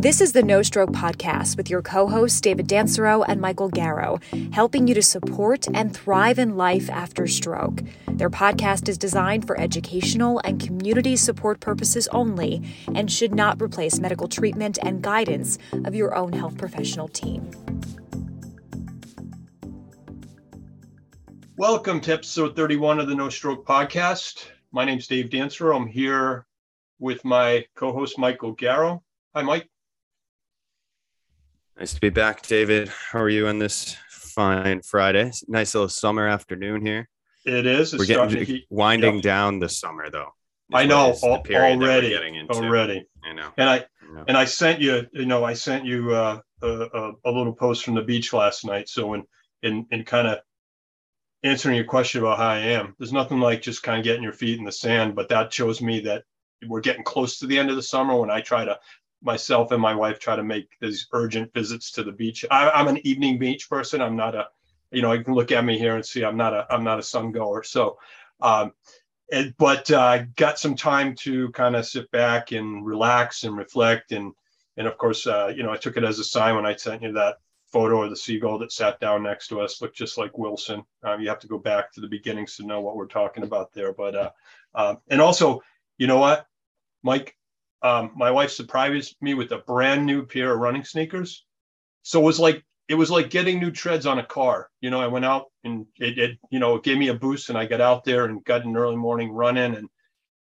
This is the No Stroke Podcast with your co hosts, David Dancero and Michael Garrow, helping you to support and thrive in life after stroke. Their podcast is designed for educational and community support purposes only and should not replace medical treatment and guidance of your own health professional team. Welcome to episode 31 of the No Stroke Podcast. My name's Dave Dancero. I'm here with my co host, Michael Garrow. Hi, Mike. Nice to be back, David. How are you on this fine Friday? Nice little summer afternoon here. It is. We're getting winding yep. down the summer, though. I know al- already. Already. I know. And I, I know. and I sent you. You know, I sent you uh, a, a, little post from the beach last night. So in in in kind of answering your question about how I am, there's nothing like just kind of getting your feet in the sand. But that shows me that we're getting close to the end of the summer when I try to myself and my wife try to make these urgent visits to the beach. I, am an evening beach person. I'm not a, you know, I can look at me here and see I'm not a, I'm not a sun goer. So, um, and, but uh, got some time to kind of sit back and relax and reflect. And, and of course, uh, you know, I took it as a sign when I sent you that photo of the seagull that sat down next to us, looked just like Wilson. Um, you have to go back to the beginnings to know what we're talking about there. But, uh, uh and also, you know what, Mike, um, my wife surprised me with a brand new pair of running sneakers. So it was like it was like getting new treads on a car. You know, I went out and it, it you know it gave me a boost, and I got out there and got an early morning running. And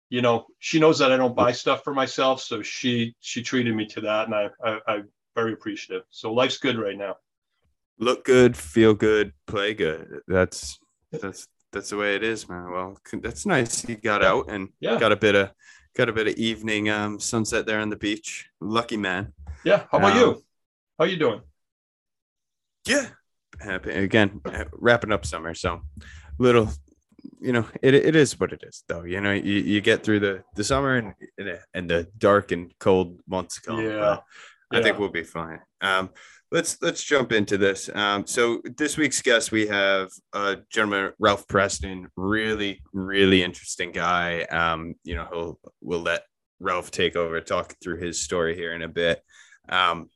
you know, she knows that I don't buy stuff for myself, so she she treated me to that, and I, I I'm very appreciative. So life's good right now. Look good, feel good, play good. That's that's that's the way it is, man. Well, that's nice. You got out and yeah. got a bit of got a bit of evening um, sunset there on the beach. Lucky man. Yeah. How about um, you? How you doing? Yeah. Happy again. Wrapping up summer, so little. You know, it, it is what it is, though. You know, you, you get through the, the summer and and the dark and cold months come. Yeah. I think we'll be fine. Um, let's let's jump into this. Um, so this week's guest we have uh, gentleman Ralph Preston, really really interesting guy. Um, you know, he'll we'll let Ralph take over, talk through his story here in a bit. Um,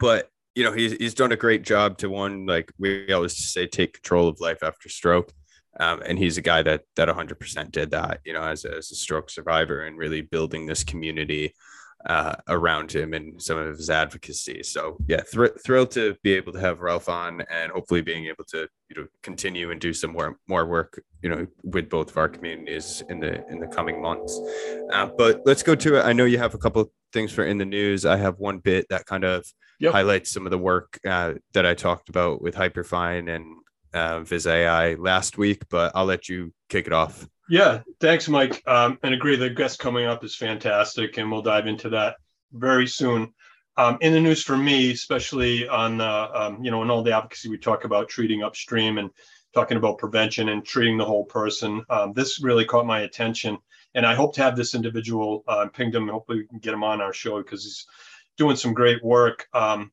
but you know, he's he's done a great job to one like we always say, take control of life after stroke. Um, and he's a guy that that 100% did that, you know, as a, as a stroke survivor and really building this community uh, around him and some of his advocacy. So yeah, thr- thrilled to be able to have Ralph on and hopefully being able to you know continue and do some more more work you know with both of our communities in the in the coming months. Uh, but let's go to it. I know you have a couple things for in the news. I have one bit that kind of yep. highlights some of the work uh, that I talked about with Hyperfine and uh, Viz AI last week, but I'll let you kick it off. Yeah, thanks, Mike. Um, and agree, the guest coming up is fantastic, and we'll dive into that very soon. Um, in the news for me, especially on uh, um, you know in all the advocacy we talk about treating upstream and talking about prevention and treating the whole person. Um, this really caught my attention, and I hope to have this individual uh, pinged him. Hopefully, we can get him on our show because he's doing some great work. Um,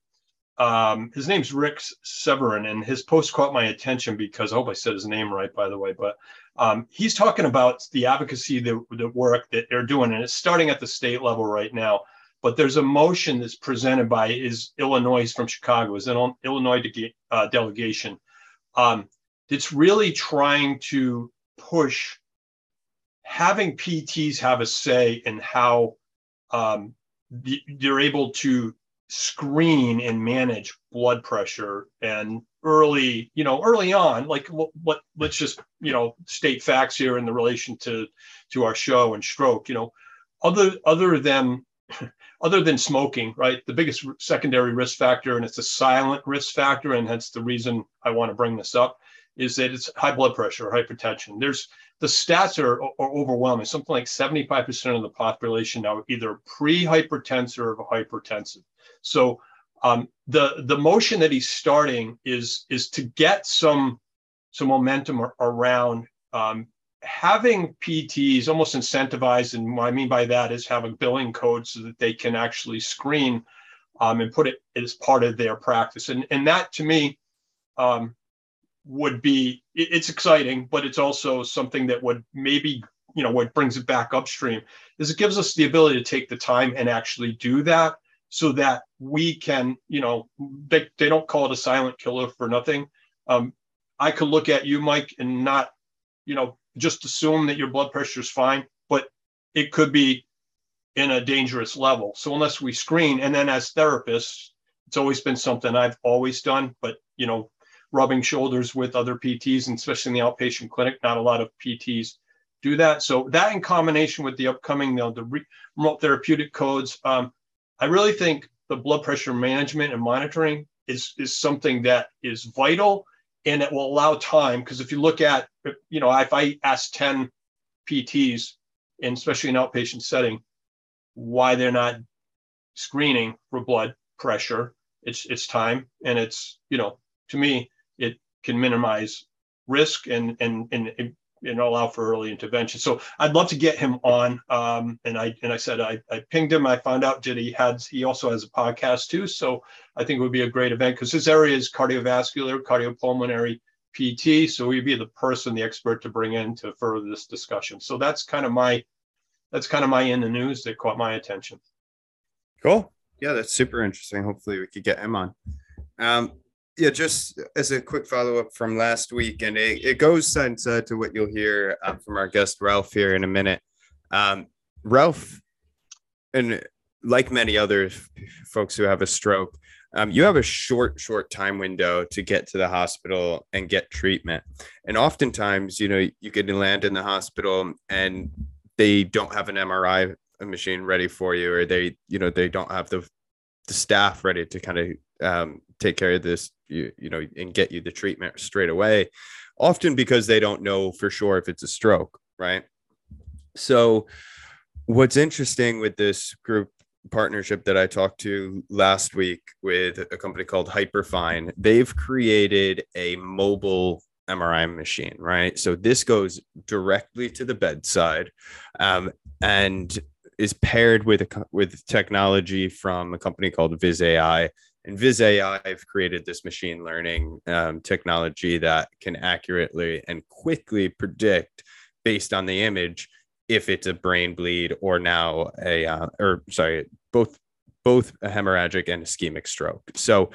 um, his name's Rick Severin, and his post caught my attention because I hope I said his name right, by the way. But um, he's talking about the advocacy, the, the work that they're doing, and it's starting at the state level right now. But there's a motion that's presented by is Illinois from Chicago, is an Illinois de- uh, delegation. Um, it's really trying to push having PTs have a say in how um, the, they're able to screen and manage blood pressure and early you know early on like what, what let's just you know state facts here in the relation to to our show and stroke you know other other than other than smoking right? The biggest secondary risk factor and it's a silent risk factor and hence the reason i want to bring this up is that it's high blood pressure or hypertension. There's the stats are, are overwhelming something like 75% of the population now either pre-hypertensive or hypertensive. So um, the the motion that he's starting is is to get some some momentum around um, having PTs almost incentivized, and what I mean by that is have a billing code so that they can actually screen um, and put it as part of their practice. And and that to me um, would be it's exciting, but it's also something that would maybe you know what brings it back upstream is it gives us the ability to take the time and actually do that so that we can, you know, they, they don't call it a silent killer for nothing. Um, I could look at you, Mike, and not, you know, just assume that your blood pressure is fine, but it could be in a dangerous level. So unless we screen, and then as therapists, it's always been something I've always done, but you know, rubbing shoulders with other PTs, and especially in the outpatient clinic, not a lot of PTs do that. So that in combination with the upcoming, you know, the remote therapeutic codes, um, I really think the blood pressure management and monitoring is is something that is vital and it will allow time because if you look at you know if i ask 10 pts and especially in outpatient setting why they're not screening for blood pressure it's it's time. And it's you know to me it can minimize risk and and and and allow for early intervention. So I'd love to get him on. Um, and I and I said I, I pinged him. I found out that he had he also has a podcast too. So I think it would be a great event because his area is cardiovascular, cardiopulmonary PT. So he'd be the person, the expert to bring in to further this discussion. So that's kind of my that's kind of my in the news that caught my attention. Cool. Yeah, that's super interesting. Hopefully we could get him on. Um, yeah, just as a quick follow up from last week, and it, it goes sense uh, to what you'll hear um, from our guest Ralph here in a minute. Um, Ralph, and like many other folks who have a stroke, um, you have a short, short time window to get to the hospital and get treatment. And oftentimes, you know, you can land in the hospital and they don't have an MRI machine ready for you, or they, you know, they don't have the the staff ready to kind of um, take care of this you you know and get you the treatment straight away often because they don't know for sure if it's a stroke right so what's interesting with this group partnership that I talked to last week with a company called Hyperfine, they've created a mobile MRI machine, right? So this goes directly to the bedside um, and is paired with a, with technology from a company called Viz.ai and Viz.ai have created this machine learning um, technology that can accurately and quickly predict based on the image if it's a brain bleed or now a uh, or sorry both both a hemorrhagic and ischemic stroke. So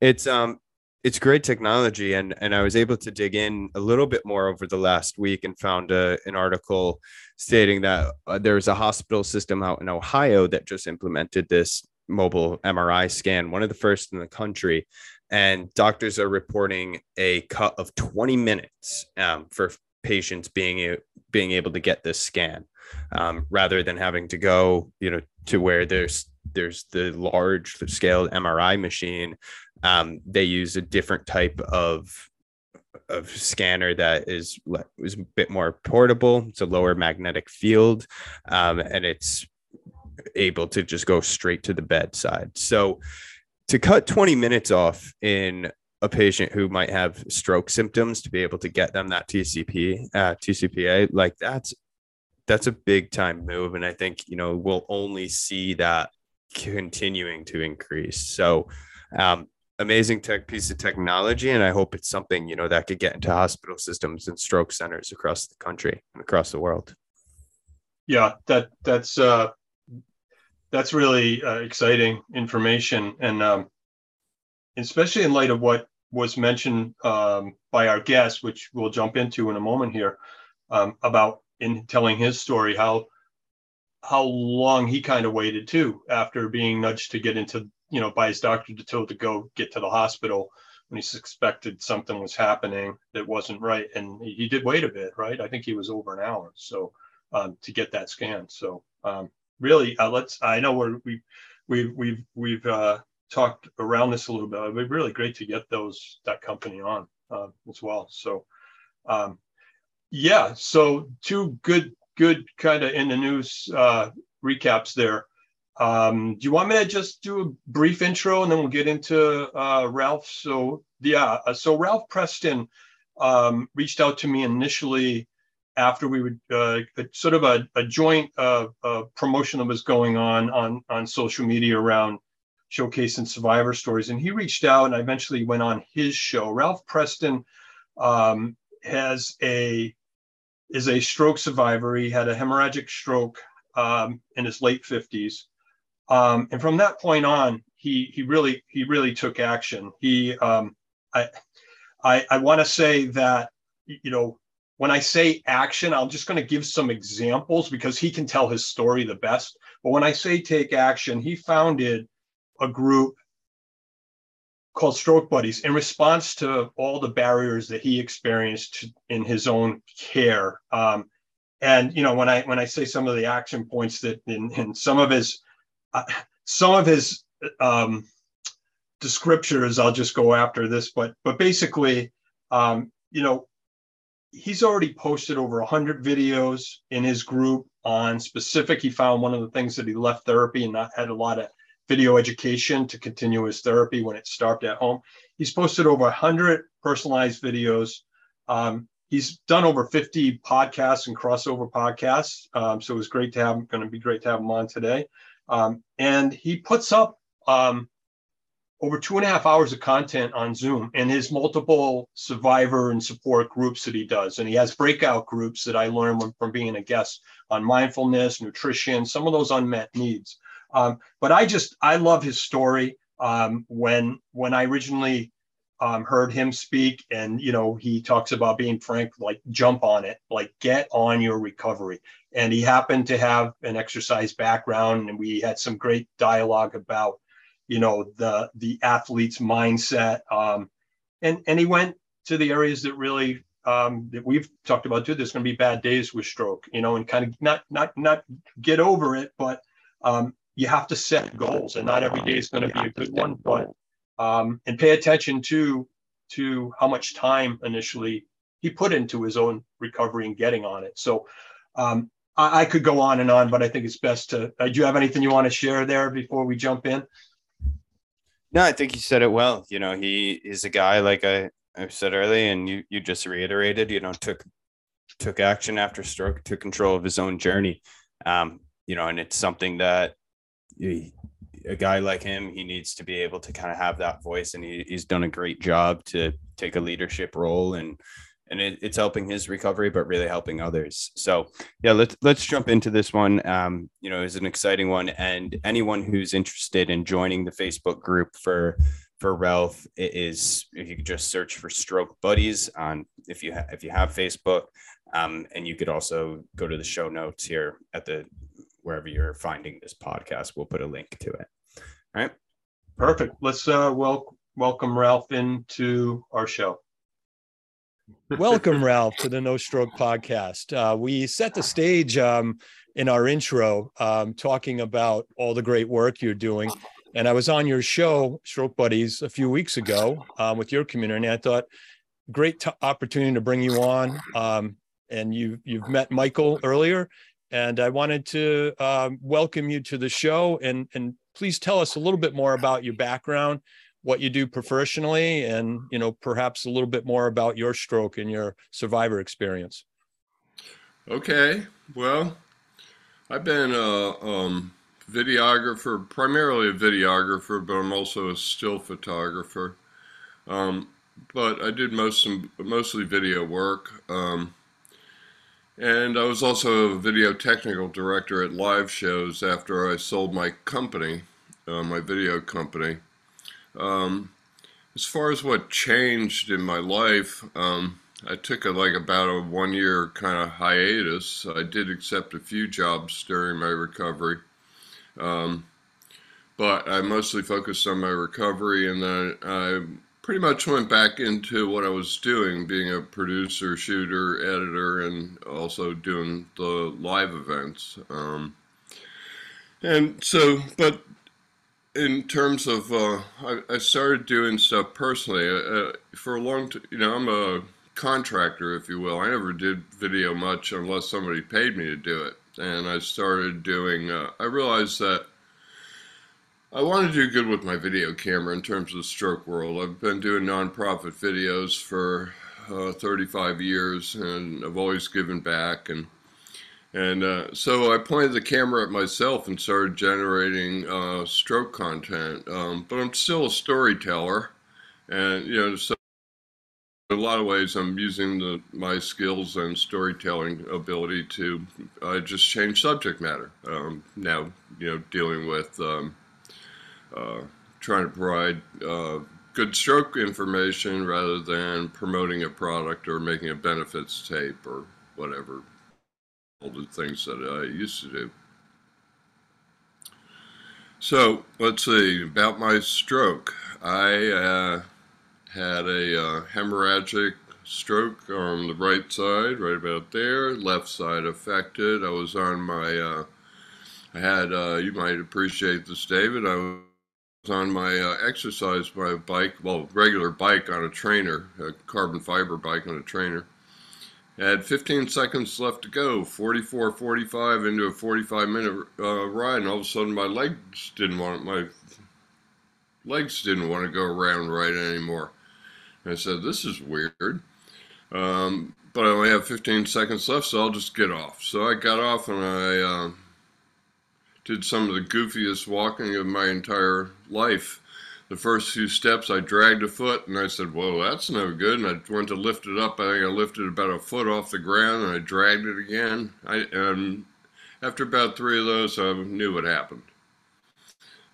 it's um it's great technology and and i was able to dig in a little bit more over the last week and found a, an article stating that uh, there's a hospital system out in ohio that just implemented this mobile MRI scan, one of the first in the country. And doctors are reporting a cut of 20 minutes um, for patients being being able to get this scan, um, rather than having to go, you know, to where there's there's the large scale MRI machine. Um, they use a different type of of scanner that is is a bit more portable. It's a lower magnetic field, um, and it's able to just go straight to the bedside. So to cut 20 minutes off in a patient who might have stroke symptoms to be able to get them that TCP, uh, TCPA, like that's that's a big time move, and I think you know we'll only see that continuing to increase. So, um, amazing tech piece of technology, and I hope it's something you know that could get into hospital systems and stroke centers across the country and across the world. Yeah, that that's uh, that's really uh, exciting information, and um, especially in light of what was mentioned um, by our guest, which we'll jump into in a moment here, um, about in telling his story how how long he kind of waited too after being nudged to get into you know by his doctor to tell to go get to the hospital when he suspected something was happening that wasn't right. And he, he did wait a bit right? I think he was over an hour so um, to get that scan. So um, really, uh, let's. I know we're we we we've we've uh, talked around this a little bit. It'd be really great to get those that company on uh, as well. So, um, yeah. So two good good kind of in the news uh, recaps there. Um, do you want me to just do a brief intro and then we'll get into uh, Ralph? So yeah, uh, so Ralph Preston um, reached out to me initially after we would uh, sort of a, a joint uh, uh, promotion that was going on on on social media around showcasing survivor stories, and he reached out, and I eventually went on his show. Ralph Preston um, has a is a stroke survivor. He had a hemorrhagic stroke um, in his late fifties. Um, and from that point on, he he really he really took action. He um, I I, I want to say that you know when I say action, I'm just going to give some examples because he can tell his story the best. But when I say take action, he founded a group called Stroke Buddies in response to all the barriers that he experienced in his own care. Um, and you know, when I when I say some of the action points that in, in some of his uh, some of his um, descriptors, I'll just go after this, but but basically, um, you know, he's already posted over 100 videos in his group on specific. He found one of the things that he left therapy and not had a lot of video education to continue his therapy when it stopped at home. He's posted over 100 personalized videos. Um, he's done over 50 podcasts and crossover podcasts. Um, so it was great to have him, going to be great to have him on today. Um, and he puts up um, over two and a half hours of content on Zoom and his multiple survivor and support groups that he does. And he has breakout groups that I learned from being a guest on mindfulness, nutrition, some of those unmet needs. Um, but I just I love his story. Um, when when I originally um, heard him speak, and you know he talks about being frank, like jump on it, like get on your recovery. And he happened to have an exercise background, and we had some great dialogue about you know the the athlete's mindset. Um, and and he went to the areas that really um, that we've talked about too. There's going to be bad days with stroke, you know, and kind of not not not get over it, but um, you have to set goals, and not every day is going to be a good one. But um, and pay attention to to how much time initially he put into his own recovery and getting on it. So um, I, I, could go on and on, but I think it's best to. Uh, do you have anything you want to share there before we jump in? No, I think you said it well. You know, he is a guy like I, I said earlier, and you you just reiterated. You know, took took action after stroke, took control of his own journey. Um, you know, and it's something that a guy like him, he needs to be able to kind of have that voice, and he, he's done a great job to take a leadership role, and and it, it's helping his recovery, but really helping others. So yeah, let's let's jump into this one. Um, you know, it's an exciting one, and anyone who's interested in joining the Facebook group for for Ralph is if you could just search for Stroke Buddies on if you ha- if you have Facebook, um, and you could also go to the show notes here at the wherever you're finding this podcast. We'll put a link to it. All right. Perfect. Let's uh, wel- welcome Ralph into our show. Welcome, Ralph, to the No Stroke podcast. Uh, we set the stage um, in our intro um, talking about all the great work you're doing. And I was on your show, Stroke Buddies, a few weeks ago um, with your community. And I thought, great t- opportunity to bring you on. Um, and you you've met Michael earlier, and I wanted to um, welcome you to the show and and please tell us a little bit more about your background, what you do professionally, and you know perhaps a little bit more about your stroke and your survivor experience. Okay, well, I've been a um, videographer, primarily a videographer, but I'm also a still photographer. Um, but I did most mostly video work. Um, and I was also a video technical director at live shows after I sold my company, uh, my video company. Um, as far as what changed in my life, um, I took a, like about a one year kind of hiatus. I did accept a few jobs during my recovery. Um, but I mostly focused on my recovery and then I pretty much went back into what I was doing, being a producer, shooter, editor, and also doing the live events. Um, and so, but in terms of, uh, I, I, started doing stuff personally. Uh, uh for a long time, you know, I'm a contractor, if you will. I never did video much unless somebody paid me to do it. And I started doing, uh, I realized that I want to do good with my video camera in terms of the stroke world. I've been doing nonprofit videos for uh, 35 years, and I've always given back. And and uh, so I pointed the camera at myself and started generating uh, stroke content. Um, but I'm still a storyteller, and you know, so in a lot of ways, I'm using the, my skills and storytelling ability to uh, just change subject matter. Um, now, you know, dealing with um, uh, trying to provide uh, good stroke information rather than promoting a product or making a benefits tape or whatever, all the things that I used to do. So let's see about my stroke. I uh, had a uh, hemorrhagic stroke on the right side, right about there. Left side affected. I was on my, uh, I had, uh, you might appreciate this, David. I was on my uh, exercise, my bike, well, regular bike on a trainer, a carbon fiber bike on a trainer. Had 15 seconds left to go, 44, 45 into a 45 minute uh, ride, and all of a sudden my legs didn't want my legs didn't want to go around right anymore. I said, This is weird. Um, but I only have 15 seconds left, so I'll just get off. So I got off and I uh, did some of the goofiest walking of my entire life. The first few steps, I dragged a foot and I said, Whoa, that's no good. And I went to lift it up. I think I lifted about a foot off the ground and I dragged it again. I, and after about three of those, I knew what happened.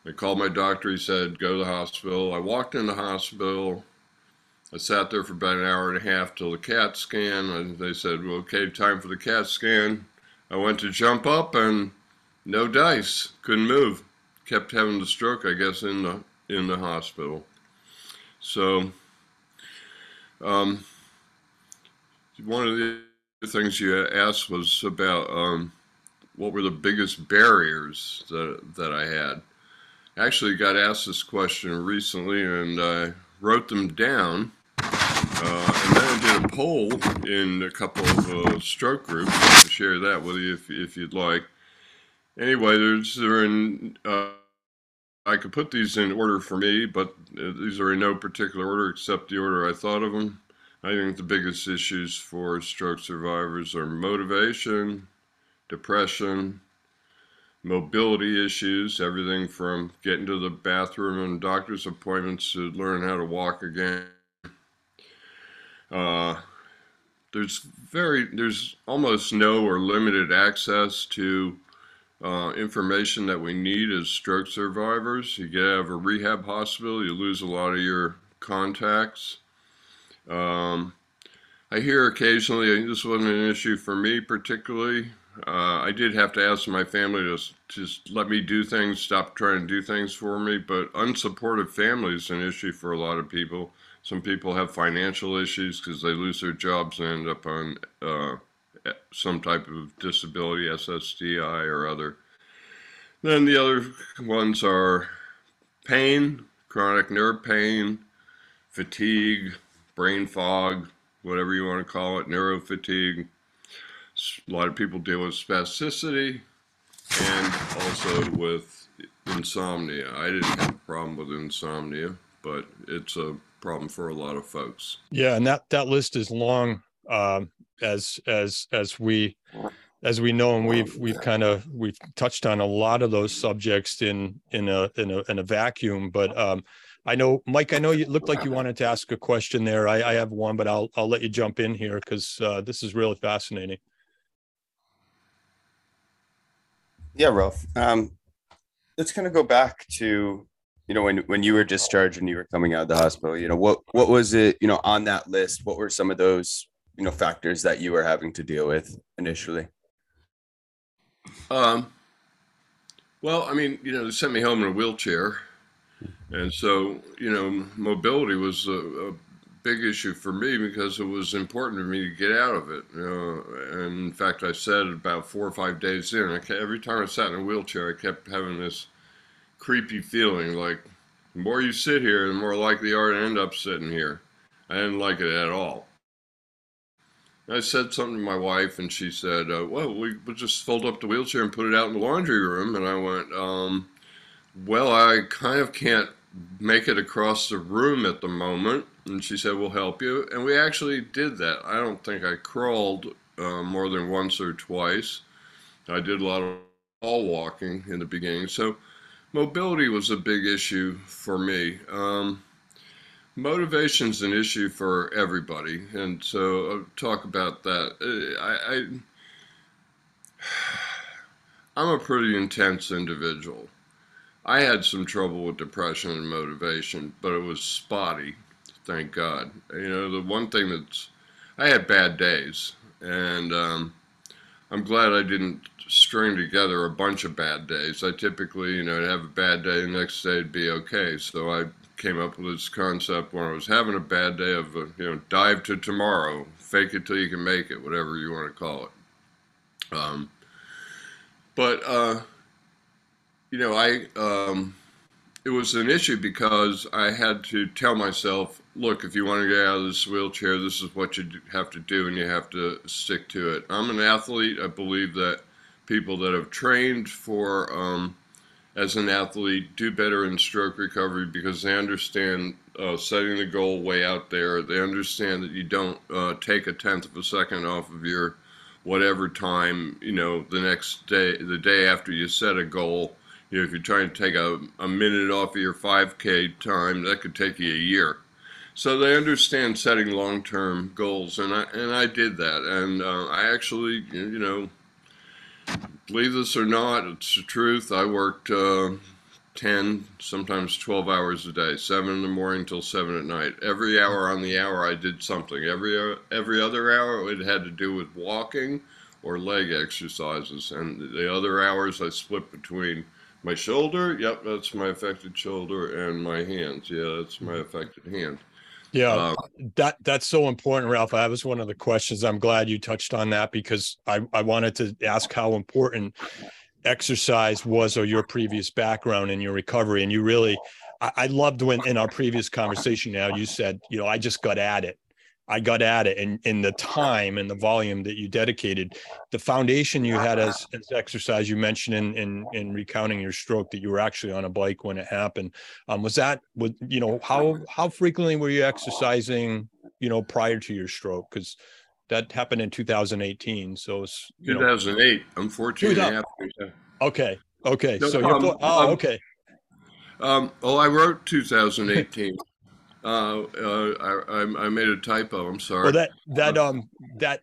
I called my doctor. He said, Go to the hospital. I walked in the hospital. I sat there for about an hour and a half till the CAT scan. And they said, well, okay, time for the CAT scan. I went to jump up and no dice, couldn't move. Kept having the stroke, I guess, in the in the hospital. So, um, one of the things you asked was about um, what were the biggest barriers that that I had. I actually got asked this question recently, and I wrote them down uh, and then I did a poll in a couple of uh, stroke groups. to share that with you if, if you'd like. Anyway, there's there in. Uh, I could put these in order for me, but uh, these are in no particular order except the order I thought of them. I think the biggest issues for stroke survivors are motivation, depression, mobility issues, everything from getting to the bathroom and doctor's appointments to learn how to walk again uh, there's very there's almost no or limited access to uh, information that we need as stroke survivors. You get out of a rehab hospital, you lose a lot of your contacts. Um, I hear occasionally, this wasn't an issue for me particularly. Uh, I did have to ask my family to just let me do things, stop trying to do things for me, but unsupportive family is an issue for a lot of people. Some people have financial issues because they lose their jobs and end up on uh, some type of disability, SSDI or other. Then the other ones are pain, chronic nerve pain, fatigue, brain fog, whatever you want to call it, neurofatigue. A lot of people deal with spasticity and also with insomnia. I didn't have a problem with insomnia, but it's a problem for a lot of folks. Yeah, and that that list is long um, as as as we as we know, and we've we've kind of we've touched on a lot of those subjects in in a in a in a vacuum. But um, I know, Mike, I know you looked like you wanted to ask a question there. I, I have one, but I'll I'll let you jump in here because uh, this is really fascinating. Yeah, Ralph. Um, let's kind of go back to you know when when you were discharged and you were coming out of the hospital you know what what was it you know on that list what were some of those you know factors that you were having to deal with initially um well i mean you know they sent me home in a wheelchair and so you know mobility was a, a big issue for me because it was important for me to get out of it you know and in fact i said about four or five days in kept, every time i sat in a wheelchair i kept having this creepy feeling. Like the more you sit here, the more likely you are to end up sitting here. I didn't like it at all. I said something to my wife, and she said, uh, "Well, we just fold up the wheelchair and put it out in the laundry room." And I went, um, "Well, I kind of can't make it across the room at the moment." And she said, "We'll help you." And we actually did that. I don't think I crawled uh, more than once or twice. I did a lot of wall walking in the beginning, so mobility was a big issue for me. Um, motivation's an issue for everybody, and so I'll talk about that. Uh, I, I I'm a pretty intense individual. I had some trouble with depression and motivation, but it was spotty, thank God. You know, the one thing that's I had bad days, and um, I'm glad I didn't string together a bunch of bad days. I typically, you know, have a bad day, the next day it'd be okay. So I came up with this concept when I was having a bad day of, uh, you know, dive to tomorrow, fake it till you can make it, whatever you want to call it. Um, but, uh, you know, I, um, it was an issue because I had to tell myself, look, if you want to get out of this wheelchair, this is what you have to do, and you have to stick to it. I'm an athlete. I believe that people that have trained for um, as an athlete do better in stroke recovery because they understand uh, setting the goal way out there. They understand that you don't uh, take a tenth of a second off of your whatever time, you know, the next day, the day after you set a goal. You know, if you're trying to take a, a minute off of your 5K time, that could take you a year. So they understand setting long-term goals, and I and I did that, and uh, I actually, you know, believe this or not, it's the truth. I worked uh, 10, sometimes 12 hours a day, 7 in the morning till 7 at night. Every hour on the hour, I did something. Every, every other hour, it had to do with walking or leg exercises. And the other hours, I split between my shoulder, yep, that's my affected shoulder, and my hands, yeah, that's my affected hand. Yeah, um, that that's so important, Ralph. That was one of the questions. I'm glad you touched on that because I, I wanted to ask how important exercise was or your previous background in your recovery. And you really I, I loved when in our previous conversation now you said, you know, I just got at it. I got at it and in the time and the volume that you dedicated, the foundation you had as, as exercise you mentioned in, in, in recounting your stroke that you were actually on a bike when it happened. Um, was that would you know how how frequently were you exercising, you know, prior to your stroke? Because that happened in 2018. So it's 2008, know, unfortunately. Okay. Okay. No, so um, you're oh, um, okay. Um, well, I wrote 2018. Uh, uh, I, I made a typo. I'm sorry. Well, that that uh, um that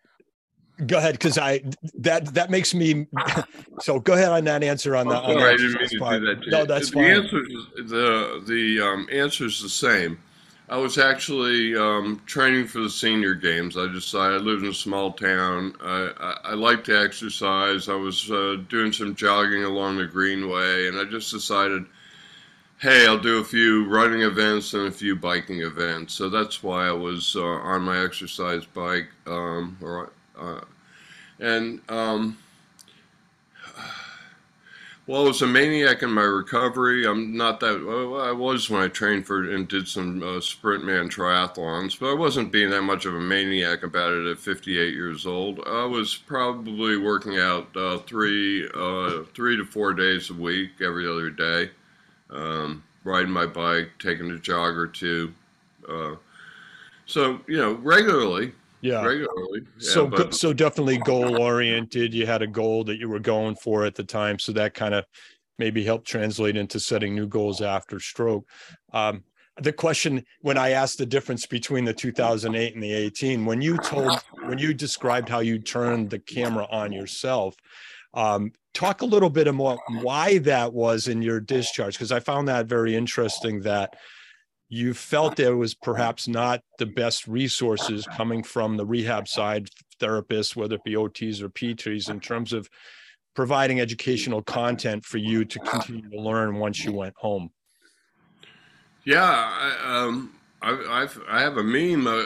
go ahead because I that that makes me so go ahead on that answer on that. Sorry, I didn't mean to do that. No, that's the fine. Answer is, the the um, answer is the same. I was actually um, training for the senior games. I decided I lived in a small town. I, I, I like to exercise. I was uh, doing some jogging along the Greenway, and I just decided – hey, I'll do a few running events and a few biking events. So that's why I was uh, on my exercise bike. Um, or, uh, and, um, well, I was a maniac in my recovery. I'm not that, well, I was when I trained for and did some uh, sprint man triathlons, but I wasn't being that much of a maniac about it at 58 years old. I was probably working out uh, three, uh, three to four days a week, every other day um, riding my bike, taking a jog or two. Uh, so you know, regularly. Yeah, regularly. Yeah, so but, so definitely goal oriented. You had a goal that you were going for at the time, so that kind of maybe helped translate into setting new goals after stroke. Um, the question when I asked the difference between the 2008 and the 18, when you told, when you described how you turned the camera on yourself, um, talk a little bit more why that was in your discharge, because I found that very interesting that you felt there was perhaps not the best resources coming from the rehab side therapists, whether it be OTs or PTs, in terms of providing educational content for you to continue to learn once you went home. Yeah, I, um, I, I've, I have a meme uh,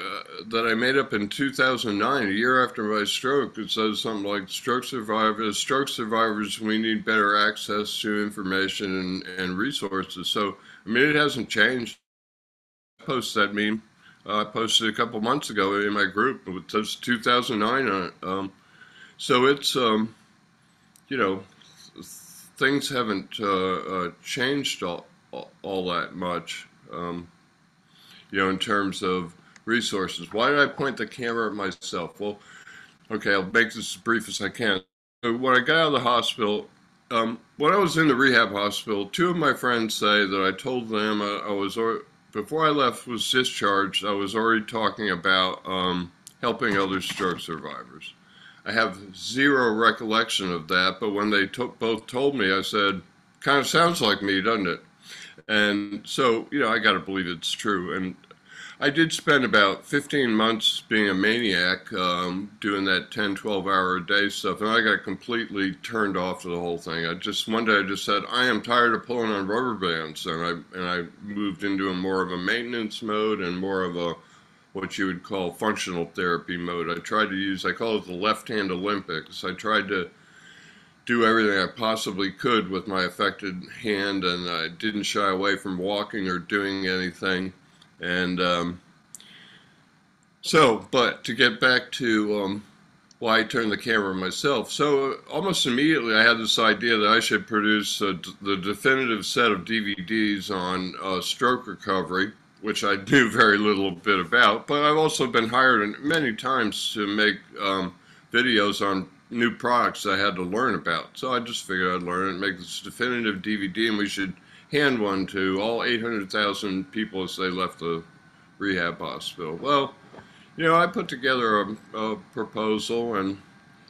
that I made up in 2009, a year after my stroke. It says something like "Stroke survivors, stroke survivors, we need better access to information and, and resources." So, I mean, it hasn't changed. I posted that meme. Uh, I posted a couple months ago in my group. It says 2009 on it. Um, so it's, um, you know, things haven't uh, uh, changed all, all, all, that much. Um, you know, in terms of resources. Why did I point the camera at myself? Well, okay, I'll make this as brief as I can. When I got out of the hospital, um, when I was in the rehab hospital, two of my friends say that I told them I, I was before I left was discharged, I was already talking about um, helping other stroke survivors. I have zero recollection of that, but when they both told me, I said, kind of sounds like me, doesn't it? And so, you know, I got to believe it's true. And I did spend about 15 months being a maniac, um, doing that 10, 12 hour a day stuff, and I got completely turned off to the whole thing. I just one day I just said I am tired of pulling on rubber bands, and I and I moved into a more of a maintenance mode and more of a what you would call functional therapy mode. I tried to use I call it the left hand Olympics. I tried to do everything I possibly could with my affected hand, and I didn't shy away from walking or doing anything. And um, so, but to get back to um, why I turned the camera myself, so almost immediately I had this idea that I should produce a, the definitive set of DVDs on uh, stroke recovery, which I knew very little bit about. But I've also been hired many times to make um, videos on new products I had to learn about. So I just figured I'd learn and make this definitive DVD, and we should hand one to all 800,000 people as they left the rehab hospital. Well, you know, I put together a, a proposal and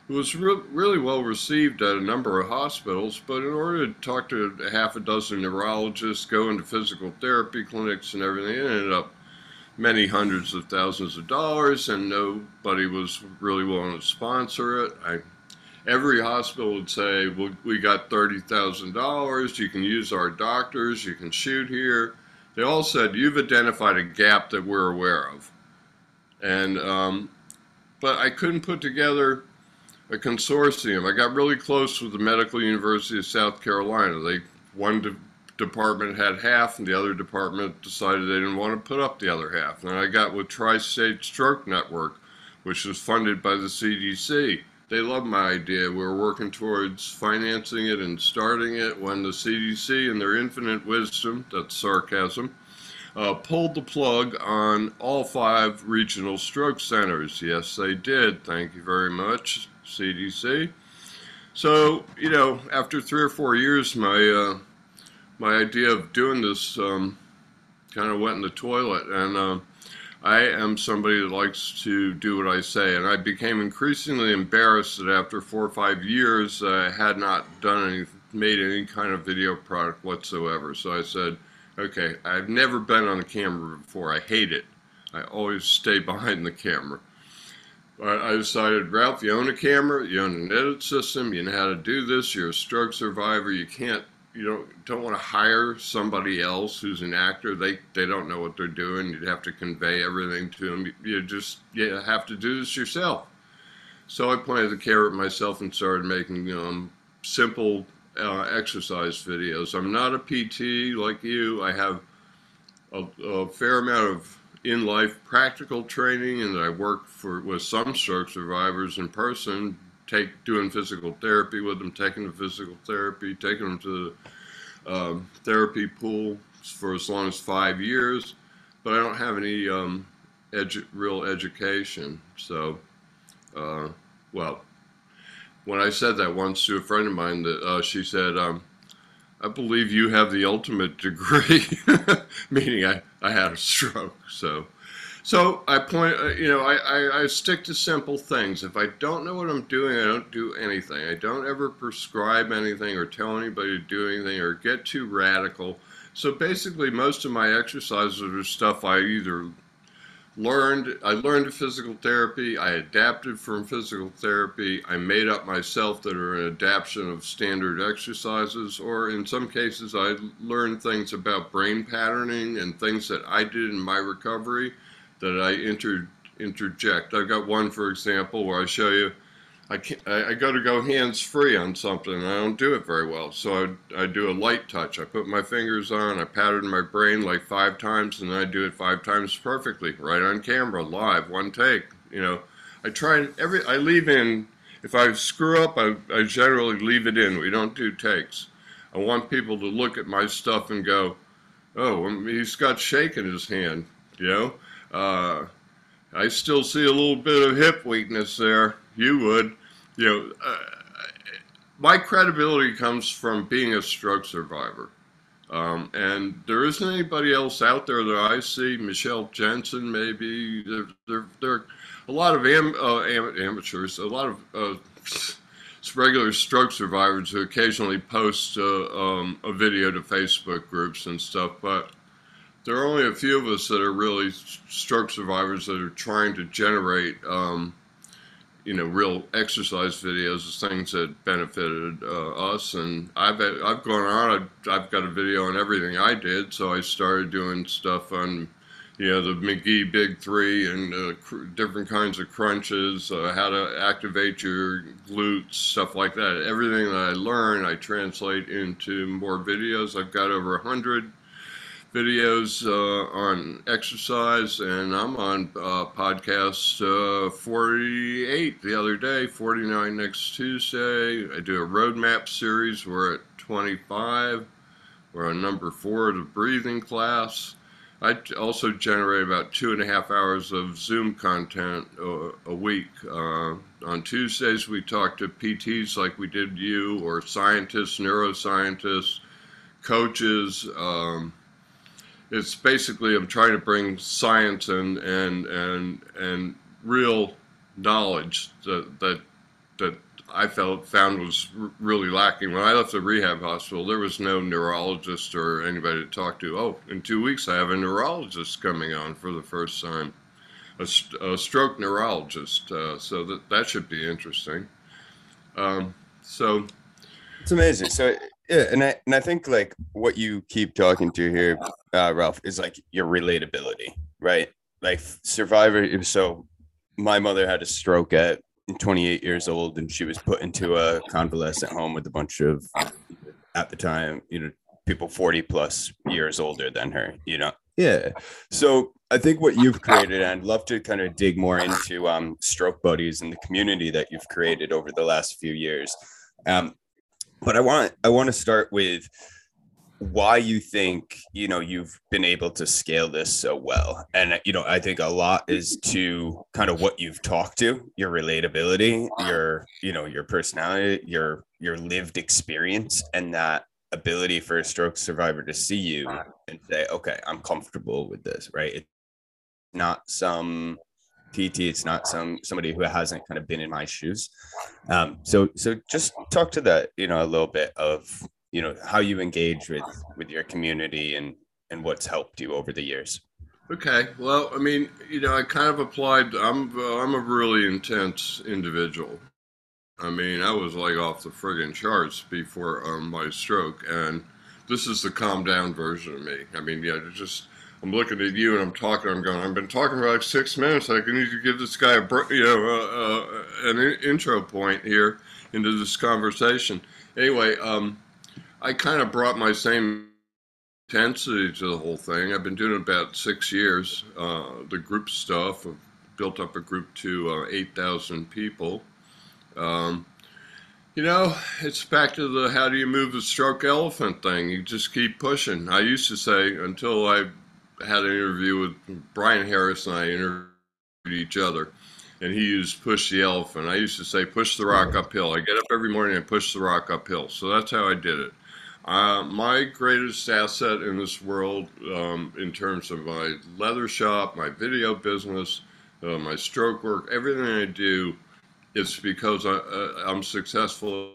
it was re- really well received at a number of hospitals. But in order to talk to half a dozen neurologists, go into physical therapy clinics and everything, it ended up many hundreds of thousands of dollars, and nobody was really willing to sponsor it. I every hospital would say, well, we got $30,000, you can use our doctors, you can shoot here. They all said, you've identified a gap that we're aware of. And, um, but I couldn't put together a consortium. I got really close with the Medical University of South Carolina. They, one de- department had half and the other department decided they didn't want to put up the other half. And I got with Tri-State Stroke Network, which was funded by the CDC they love my idea. We are working towards financing it and starting it when the CDC, in their infinite wisdom, that's sarcasm, uh, pulled the plug on all five regional stroke centers. Yes, they did. Thank you very much, CDC. So, you know, after three or four years, my uh, my idea of doing this um, kind of went in the toilet, and uh, I am somebody that likes to do what I say, and I became increasingly embarrassed that after four or five years, uh, I had not done any, made any kind of video product whatsoever. So I said, okay, I've never been on a camera before. I hate it. I always stay behind the camera. But I decided, Ralph, you own a camera, you own an edit system, you know how to do this, you're a stroke survivor, you can't you don't don't want to hire somebody else who's an actor. They they don't know what they're doing. You'd have to convey everything to them. You, just you have to do this yourself. So I planted the carrot myself and started making um, simple uh, exercise videos. I'm not a PT like you. I have a, a fair amount of in life practical training, and I work for with some stroke survivors in person, take doing physical therapy with them, taking them to physical therapy, taking them to the um, therapy pool for as long as five years, but I don't have any um, edu- real education. So, uh, well, when I said that once to a friend of mine, that uh, she said, um, "I believe you have the ultimate degree," meaning I, I had a stroke. So, so I point, uh, you know, I, I, I, stick to simple things. If I don't know what I'm doing, I don't do anything. I don't ever prescribe anything or tell anybody to do anything or get too radical. So basically, most of my exercises are stuff I either learned, I learned physical therapy, I adapted from physical therapy, I made up myself that are an adaptation of standard exercises, or in some cases, I learned things about brain patterning and things that I did in my recovery that I inter, interject. I've got one, for example, where I show you I, I, I got to go hands free on something and I don't do it very well. So I, I do a light touch. I put my fingers on, I pat in my brain like five times, and I do it five times perfectly, right on camera, live, one take. You know, I try and every, I leave in, if I screw up, I, I generally leave it in. We don't do takes. I want people to look at my stuff and go, oh, um, he's got shake in his hand, you know? Uh, I still see a little bit of hip weakness there. You would, you know. Uh, my credibility comes from being a stroke survivor. Um, and there isn't anybody else out there that I see. Michelle Jensen, maybe. There, there, there a lot of am, uh, am, amateurs, a lot of uh, regular stroke survivors who occasionally post uh, um, a video to Facebook groups and stuff, but there are only a few of us that are really stroke survivors that are trying to generate, um, you know, real exercise videos, of things that benefited uh, us. And I've I've gone on. I've, I've got a video on everything I did, so I started doing stuff on you know, the McGill Big Three and uh, different kinds of crunches, uh, how to activate your glutes, stuff like that. Everything that I learn, I translate into more videos. I've got over a 100 videos uh, on exercise, and I'm on uh, podcast uh, 48 the other day, 49 next Tuesday. I do a roadmap series. We're at 25. We're on number four of the breathing class. I also generate about two and a half hours of Zoom content a week. Uh, on Tuesdays, we talk to PTs like we did you, or scientists, neuroscientists, coaches. Um, it's basically I'm trying to bring science and and and and real knowledge that that that I felt found was really lacking. When I left the rehab hospital, there was no neurologist or anybody to talk to. Oh, in two weeks, I have a neurologist coming on for the first time, a, a stroke neurologist. Uh, so that that should be interesting. Um, so it's amazing. So yeah, and I and I think like what you keep talking to here, uh, Ralph, is like your relatability, right? Like survivor. So my mother had a stroke at 28 years old and she was put into a convalescent home with a bunch of at the time you know people 40 plus years older than her you know yeah so i think what you've created and I'd love to kind of dig more into um, stroke buddies and the community that you've created over the last few years um, but i want i want to start with why you think you know you've been able to scale this so well. And you know i think a lot is to kind of what you've talked to your relatability your you know your personality your your lived experience and that ability for a stroke survivor to see you and say okay i'm comfortable with this right? It's not some pt it's not some somebody who hasn't kind of been in my shoes. Um so so just talk to that you know a little bit of you know how you engage with with your community and and what's helped you over the years. Okay well i mean you know i kind of applied i'm i'm a really intense individual. I mean i was like off the friggin charts before um, my stroke and this is the calm down version of me. I mean yeah just i'm looking at you and i'm talking i'm going i've been talking for like six minutes i can need to give this guy a you know uh, uh, an intro point here into this conversation anyway um I kind of brought my same intensity to the whole thing. I've been doing it about six years. Uh, the group stuff, I've built up a group to uh, 8,000 people. Um, you know, it's back to the how do you move the stroke elephant thing. You just keep pushing. I used to say until I had an interview with Brian Harris and I interviewed each other, and he used push the elephant. I used to say push the rock uphill. I get up every morning and push the rock uphill. So that's how I did it. Uh, my greatest asset in this world, um, in terms of my leather shop, my video business, uh, my stroke work, everything I do, it's because I, uh, I'm successful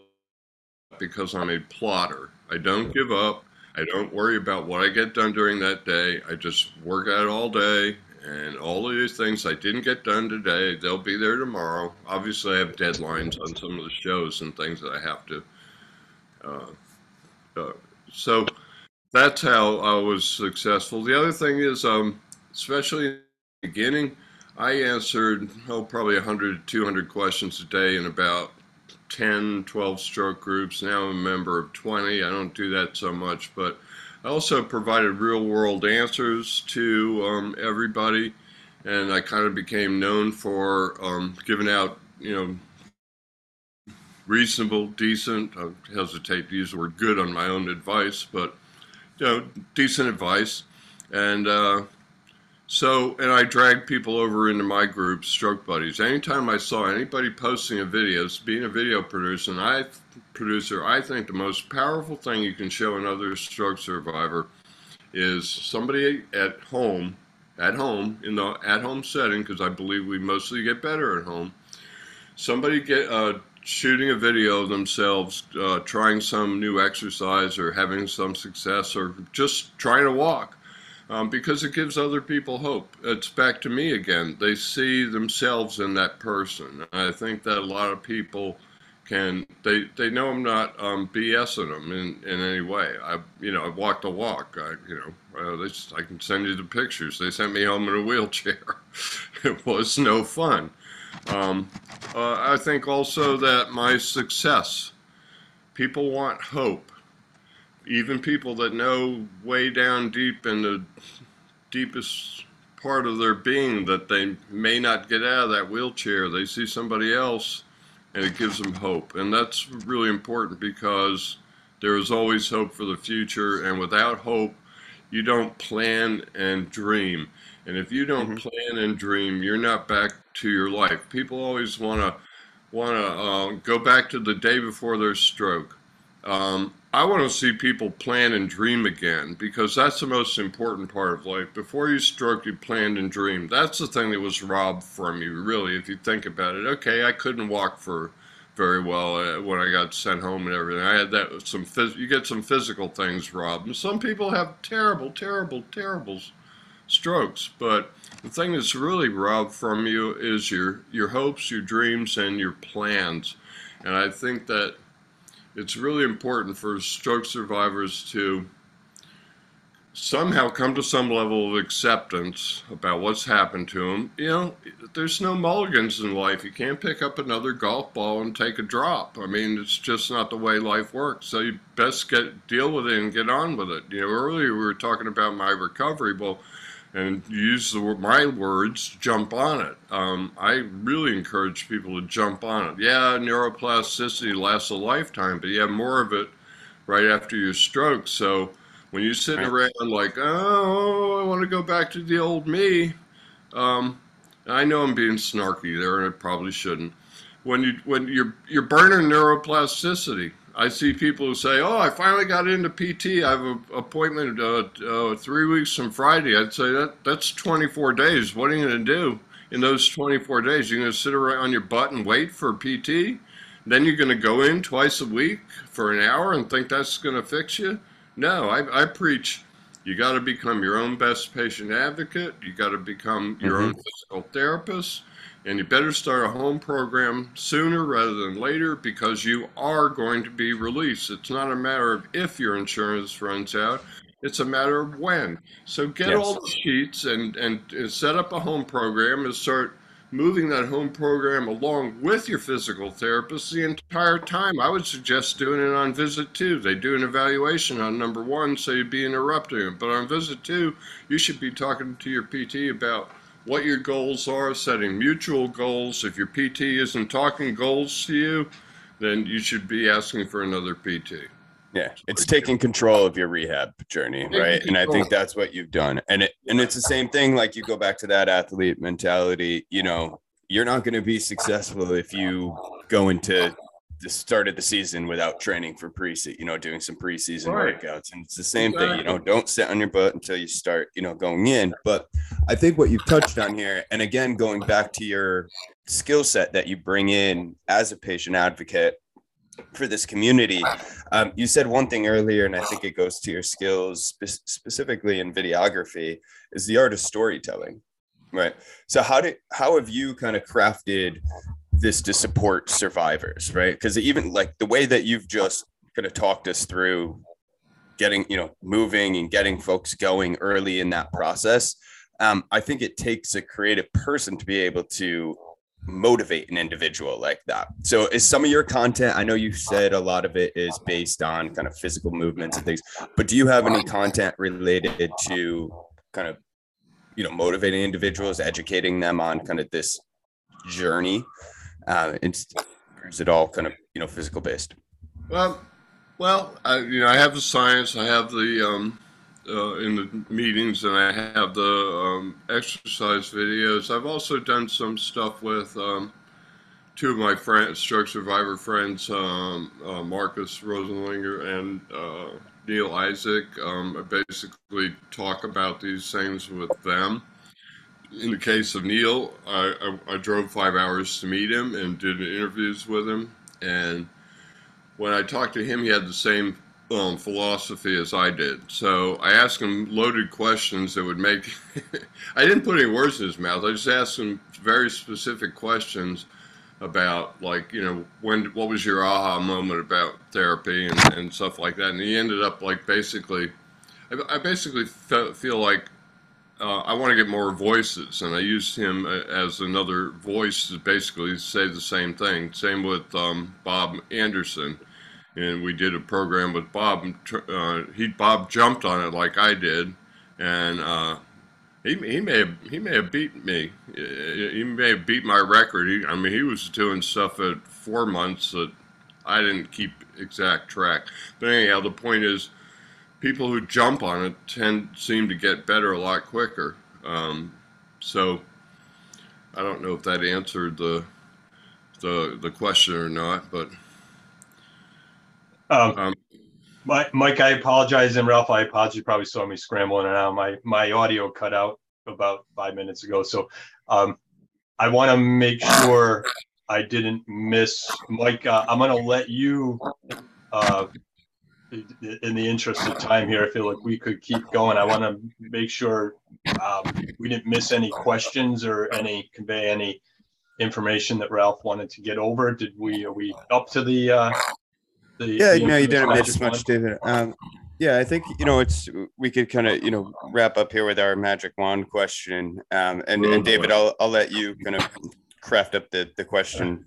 because I'm a plotter. I don't give up. I don't worry about what I get done during that day. I just work it all day. And all of these things I didn't get done today, they'll be there tomorrow. Obviously, I have deadlines on some of the shows and things that I have to uh, uh, so that's how I was successful. The other thing is, um, especially in the beginning, I answered, oh, probably 100, 200 questions a day in about 10, 12 stroke groups. Now I'm a member of 20. I don't do that so much, but I also provided real world answers to um, everybody. And I kind of became known for um, giving out, you know, reasonable, decent. I hesitate to use the word good on my own advice, but you know, decent advice. And uh, So, and I drag people over into my group, Stroke Buddies. Anytime I saw anybody posting a video, being a video producer, and I producer, I think the most powerful thing you can show another stroke survivor is somebody at home, at home in the at-home setting, because I believe we mostly get better at home. Somebody get uh, shooting a video of themselves uh, trying some new exercise or having some success or just trying to walk um, because it gives other people hope. It's back to me again. They see themselves in that person. I think that a lot of people can they they know I'm not um, BSing them in, in any way. I you know I walked a walk. I you know they just, I can send you the pictures. They sent me home in a wheelchair. it was no fun. Um, uh, I think also that my success. People want hope even people that know way down deep in the deepest part of their being that they may not get out of that wheelchair, they see somebody else and it gives them hope. And that's really important because there is always hope for the future. And without hope, you don't plan and dream. And if you don't mm-hmm. plan and dream, you're not back to your life. People always want to want to uh, go back to the day before their stroke. Um, I want to see people plan and dream again because that's the most important part of life. Before you stroke, you planned and dreamed. That's the thing that was robbed from you, really, if you think about it. Okay, I couldn't walk for very well uh, when I got sent home and everything. I had that some phys- you get some physical things robbed, and some people have terrible, terrible, terrible strokes. But the thing that's really robbed from you is your your hopes, your dreams, and your plans. And I think that it's really important for stroke survivors to somehow come to some level of acceptance about what's happened to them. You know, there's no mulligans in life. You can't pick up another golf ball and take a drop. I mean, it's just not the way life works. So you best get deal with it and get on with it. You know, earlier we were talking about my recovery. Well, and use the, my words, jump on it. Um, I really encourage people to jump on it. Yeah, neuroplasticity lasts a lifetime, but you have more of it right after your stroke. So when you're sitting around like, oh, I want to go back to the old me, um, I know I'm being snarky there, and I probably shouldn't. When you when you're you're burning neuroplasticity, I see people who say, "Oh, I finally got into PT. I have an appointment uh, uh, three weeks from Friday." I'd say that that's 24 days. What are you going to do in those 24 days? You're going to sit around on your butt and wait for PT? Then you're going to go in twice a week for an hour and think that's going to fix you? No, I, I preach. You got to become your own best patient advocate. You got to become your mm-hmm. own physical therapist and you better start a home program sooner rather than later because you are going to be released. It's not a matter of if your insurance runs out, it's a matter of when. So get yes. all the sheets and, and, and set up a home program and start moving that home program along with your physical therapist the entire time. I would suggest doing it on visit two. They do an evaluation on number one, so you'd be interrupting it. But on visit two, you should be talking to your PT about what your goals are, setting mutual goals. If your PT isn't talking goals to you, then you should be asking for another PT. Yeah, it's taking control of your rehab journey, right? And I think that's what you've done. And it and it's the same thing like you go back to that athlete mentality, you know, you're not going to be successful if you go into the start of the season without training for preseason, you know, doing some preseason right. workouts. And it's the same thing, you know, don't sit on your butt until you start, you know, going in. But I think what you've touched on here, and again, going back to your skill set that you bring in as a patient advocate for this community, um, you said one thing earlier, and I think it goes to your skills spe- specifically in videography, is the art of storytelling. Right. So how did how have you kind of crafted this to support survivors, right? Because even like the way that you've just kind of talked us through getting, you know, moving and getting folks going early in that process, um, I think it takes a creative person to be able to motivate an individual like that. So is some of your content, I know you said a lot of it is based on kind of physical movements and things, but do you have any content related to kind of, you know, motivating individuals, educating them on kind of this journey uh, is it all kind of you know physical based? Well, well, I, you know, I have the science, I have the um, uh, in the meetings, and I have the um, exercise videos. I've also done some stuff with um, two of my friends, stroke survivor friends, um, uh, Marcus Rosenlinger and uh, Neil Isaac. Um, I basically talk about these things with them. In the case of Neil, I, I, I drove five hours to meet him and did interviews with him. And when I talked to him, he had the same um, philosophy as I did. So I asked him loaded questions that would make. I didn't put any words in his mouth. I just asked him very specific questions about, like, you know, when what was your aha moment about therapy and, and stuff like that. And he ended up like basically, I, I basically fe- feel like uh, I want to get more voices, and I used him uh, as another voice to basically say the same thing. Same with um, Bob Anderson and we did a program with Bob. Uh, he Bob jumped on it like I did, and uh, he he may have he may have beat me. He may have beat my record. He, I mean, he was doing stuff at four months that I didn't keep exact track. But anyhow, the point is, people who jump on it tend seem to get better a lot quicker. Um, so I don't know if that answered the the the question or not, but. Um, um, Mike, I apologize, and Ralph, I apologize. You probably saw me scrambling around. My my audio cut out about five minutes ago, so um, I want to make sure I didn't miss Mike. Uh, I'm going to let you, uh, in the interest of time here, I feel like we could keep going. I want to make sure um, we didn't miss any questions or any convey any information that Ralph wanted to get over. Did we? Are we up to the uh, the, yeah, the no, you didn't miss much, David. Um, yeah, I think you know it's we could kind of you know wrap up here with our magic wand question, um, and and David, I'll I'll let you kind of craft up the the question.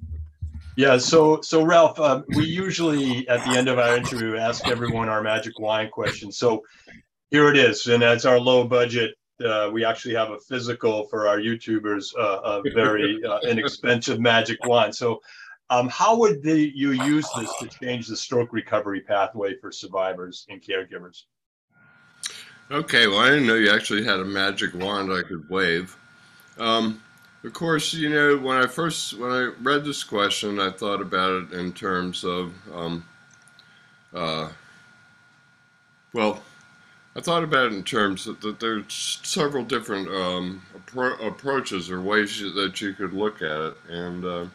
Yeah, so so Ralph, uh, we usually at the end of our interview ask everyone our magic wand question. So here it is, and that's our low budget. Uh, we actually have a physical for our YouTubers, uh, a very uh, inexpensive magic wand. So um, how would the, you use this to change the stroke recovery pathway for survivors and caregivers? Okay, well, I didn't know you actually had a magic wand I could wave. Um, of course, you know, when I first when I read this question, I thought about it in terms of, um, uh, well, I thought about it in terms that, that there's several different um, appro- approaches or ways that you could look at it, and uh,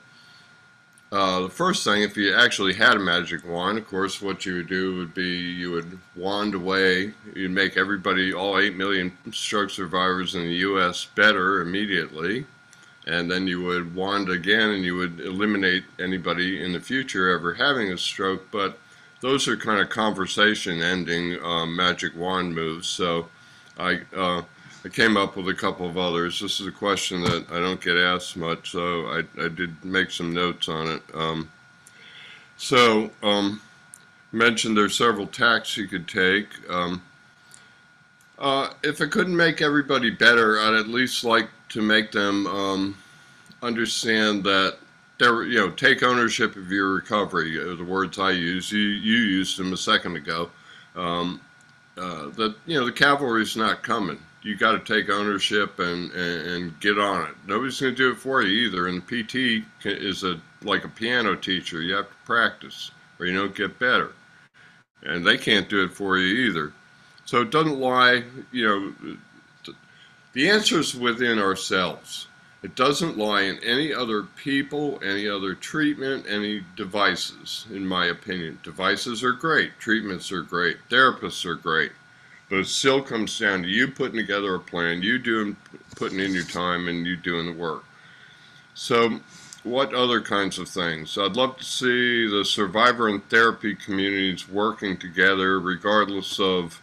uh, the first thing, if you actually had a magic wand, of course, what you would do would be you would wand away. You'd make everybody, all 8 million stroke survivors in the U.S., better immediately. And then you would wand again and you would eliminate anybody in the future ever having a stroke. But those are kind of conversation ending um, magic wand moves. So I. Uh, I came up with a couple of others. This is a question that I don't get asked much, so I, I did make some notes on it. Um, so, um, mentioned there's several tacks you could take. Um, uh, if I couldn't make everybody better, I'd at least like to make them um, understand that they're, you know, take ownership of your recovery. Uh, the words I use, you you used them a second ago. Um, uh, that you know the cavalry's not coming you got to take ownership and, and, and, get on it. Nobody's going to do it for you either. And the PT is a like a piano teacher. You have to practice or you don't get better. And they can't do it for you either. So it doesn't lie, you know, the answer is within ourselves. It doesn't lie in any other people, any other treatment, any devices, in my opinion. Devices are great, treatments are great, therapists are great. But it still comes down to you putting together a plan, you doing, putting in your time, and you doing the work. So, what other kinds of things? I'd love to see the survivor and therapy communities working together, regardless of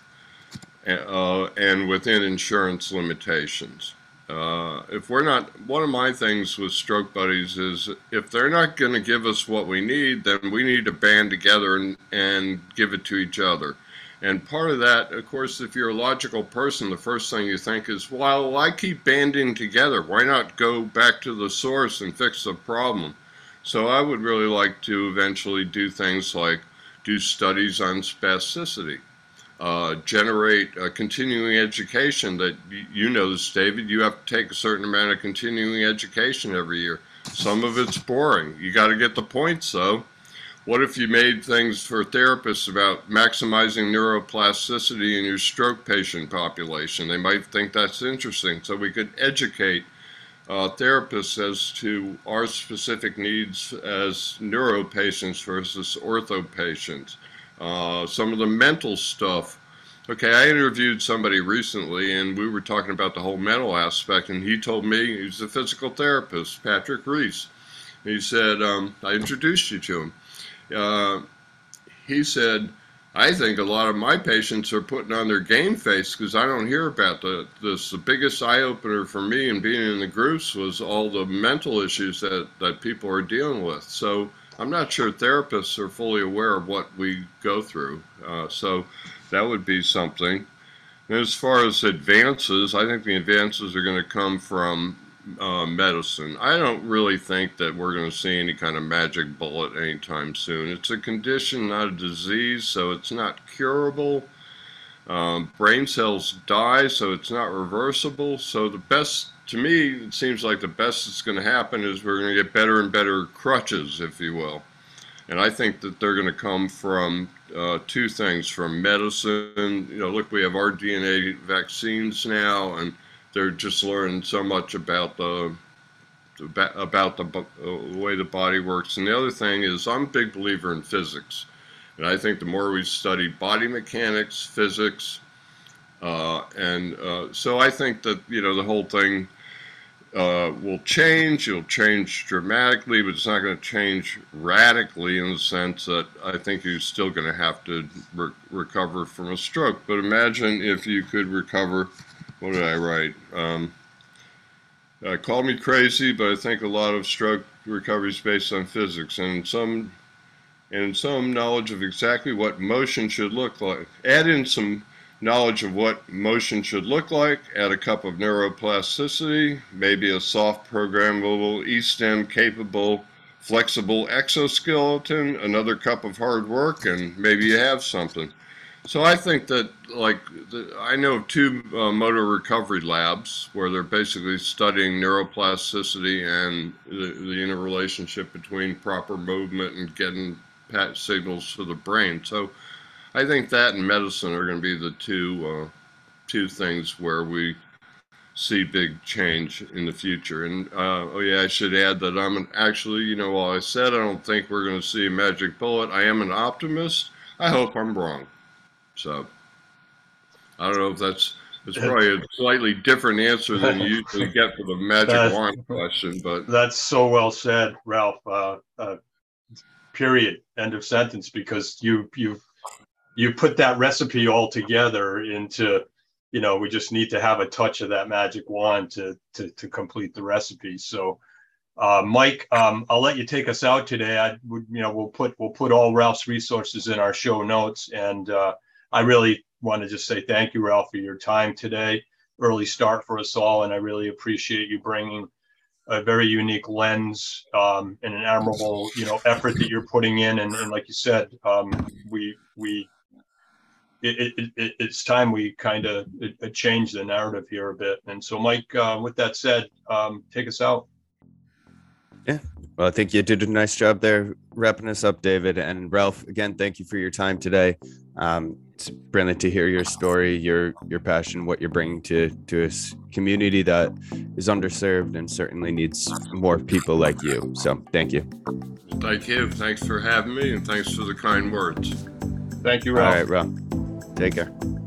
uh, and within insurance limitations. Uh, if we're not, one of my things with stroke buddies is if they're not going to give us what we need, then we need to band together and, and give it to each other. And part of that, of course, if you're a logical person, the first thing you think is, well, why keep banding together? Why not go back to the source and fix the problem? So I would really like to eventually do things like do studies on spasticity. Uh, generate continuing education that you know this, David. You have to take a certain amount of continuing education every year. Some of it's boring. You got to get the points, though. What if you made things for therapists about maximizing neuroplasticity in your stroke patient population? They might think that's interesting. So we could educate uh, therapists as to our specific needs as neuro patients versus ortho patients. Uh, some of the mental stuff. Okay, I interviewed somebody recently and we were talking about the whole mental aspect, and he told me he's a physical therapist, Patrick Reese. He said, um, I introduced you to him. Uh, he said, I think a lot of my patients are putting on their game face because I don't hear about the, this. The biggest eye opener for me in being in the groups was all the mental issues that, that people are dealing with. So I'm not sure therapists are fully aware of what we go through. Uh, so that would be something. And as far as advances, I think the advances are going to come from uh, medicine. I don't really think that we're going to see any kind of magic bullet anytime soon. It's a condition, not a disease, so it's not curable. Um, brain cells die, so it's not reversible. So the best, to me, it seems like the best that's going to happen is we're going to get better and better crutches, if you will. And I think that they're going to come from uh, two things: from medicine. You know, look, we have rDNA vaccines now, and they're just learning so much about the about the, uh, way the body works. And the other thing is, I'm a big believer in physics, and I think the more we study body mechanics, physics, uh, and uh, so I think that you know the whole thing uh, will change. It'll change dramatically, but it's not going to change radically in the sense that I think you're still going to have to re- recover from a stroke. But imagine if you could recover what did I write? Um, uh, call me crazy, but I think a lot of stroke recovery is based on physics and some and some knowledge of exactly what motion should look like. Add in some knowledge of what motion should look like, add a cup of neuroplasticity, maybe a soft programmable E-stim capable flexible exoskeleton, another cup of hard work, and maybe you have something. So I think that, like, the, I know two uh, motor recovery labs where they're basically studying neuroplasticity and the, the interrelationship between proper movement and getting pat signals to the brain. So I think that and medicine are going to be the two uh, two things where we see big change in the future. And uh, oh yeah, I should add that I'm an, actually, you know, while I said I don't think we're going to see a magic bullet, I am an optimist. I hope I'm wrong. So I don't know if that's it's probably a slightly different answer than you usually get for the magic wand question, but that's so well said, Ralph. Uh, uh, period. End of sentence. Because you you you put that recipe all together into you know we just need to have a touch of that magic wand to to to complete the recipe. So. Uh, Mike, um, I'll let you take us out today. I would, you know, we'll put we'll put all Ralph's resources in our show notes, and uh, I really want to just say thank you, Ralph, for your time today. Early start for us all, and I really appreciate you bringing a very unique lens um, and an admirable, you know, effort that you're putting in. And, and like you said, um, we we it, it, it, it's time we kind of change the narrative here a bit. And so, Mike, uh, with that said, um, take us out. Yeah. Well, I think you did a nice job there wrapping us up, David. And Ralph, again, thank you for your time today. Um, it's brilliant to hear your story, your your passion, what you're bringing to to a community that is underserved and certainly needs more people like you. So, thank you. Thank you. Thanks for having me, and thanks for the kind words. Thank you, Ralph. All right, Ralph. Take care.